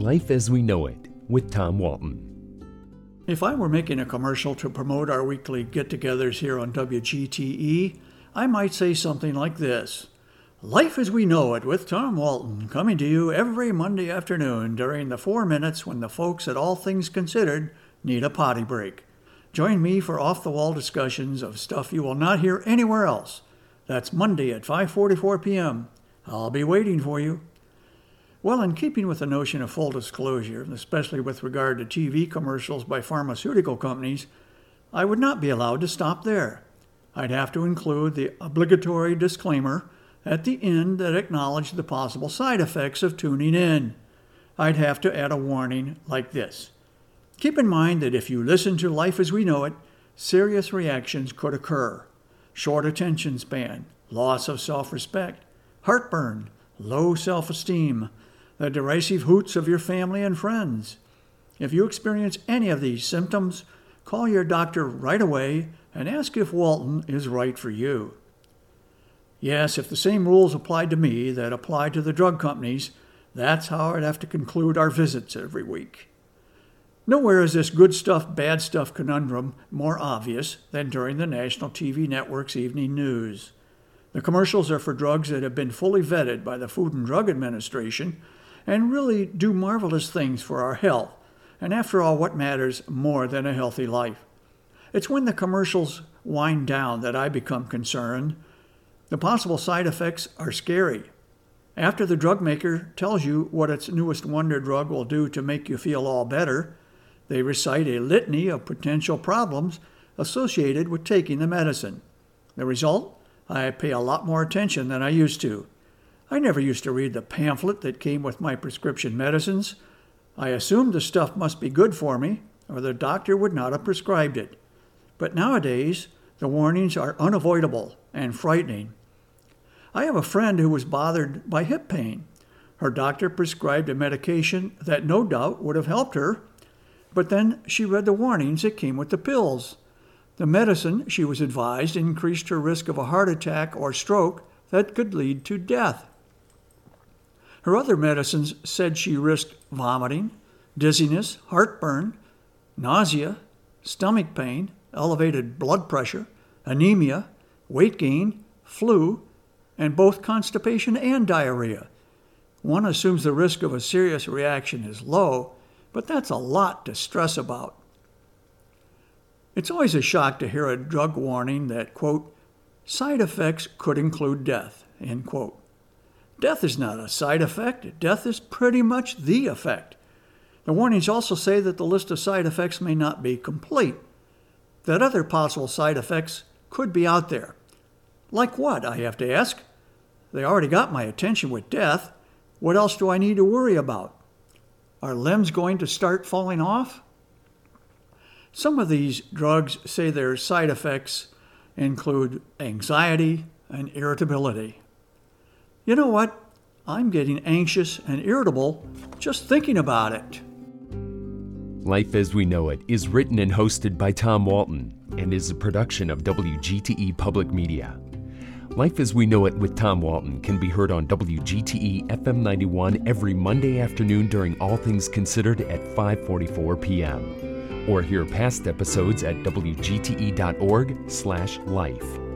Life as We Know It with Tom Walton. If I were making a commercial to promote our weekly get togethers here on WGTE, I might say something like this Life as We Know It with Tom Walton, coming to you every Monday afternoon during the four minutes when the folks at All Things Considered need a potty break. Join me for off the wall discussions of stuff you will not hear anywhere else. That's Monday at 5:44 p.m. I'll be waiting for you. Well, in keeping with the notion of full disclosure, especially with regard to TV commercials by pharmaceutical companies, I would not be allowed to stop there. I'd have to include the obligatory disclaimer at the end that acknowledged the possible side effects of tuning in. I'd have to add a warning like this Keep in mind that if you listen to life as we know it, serious reactions could occur short attention span, loss of self respect, heartburn, low self esteem the derisive hoots of your family and friends. If you experience any of these symptoms, call your doctor right away and ask if Walton is right for you. Yes, if the same rules applied to me that apply to the drug companies, that's how I'd have to conclude our visits every week. Nowhere is this good stuff, bad stuff conundrum more obvious than during the national TV network's evening news. The commercials are for drugs that have been fully vetted by the Food and Drug Administration and really do marvelous things for our health. And after all, what matters more than a healthy life? It's when the commercials wind down that I become concerned. The possible side effects are scary. After the drug maker tells you what its newest wonder drug will do to make you feel all better, they recite a litany of potential problems associated with taking the medicine. The result? I pay a lot more attention than I used to. I never used to read the pamphlet that came with my prescription medicines. I assumed the stuff must be good for me, or the doctor would not have prescribed it. But nowadays, the warnings are unavoidable and frightening. I have a friend who was bothered by hip pain. Her doctor prescribed a medication that no doubt would have helped her, but then she read the warnings that came with the pills. The medicine, she was advised, increased her risk of a heart attack or stroke that could lead to death. Her other medicines said she risked vomiting, dizziness, heartburn, nausea, stomach pain, elevated blood pressure, anemia, weight gain, flu, and both constipation and diarrhea. One assumes the risk of a serious reaction is low, but that's a lot to stress about. It's always a shock to hear a drug warning that, quote, side effects could include death, end quote. Death is not a side effect, death is pretty much the effect. The warnings also say that the list of side effects may not be complete, that other possible side effects could be out there. Like what, I have to ask? They already got my attention with death. What else do I need to worry about? Are limbs going to start falling off? Some of these drugs say their side effects include anxiety and irritability. You know what? I'm getting anxious and irritable just thinking about it. Life as We Know It is written and hosted by Tom Walton and is a production of WGTE Public Media. Life as We Know It with Tom Walton can be heard on WGTE FM 91 every Monday afternoon during All Things Considered at 5:44 p.m. or hear past episodes at wgte.org/life.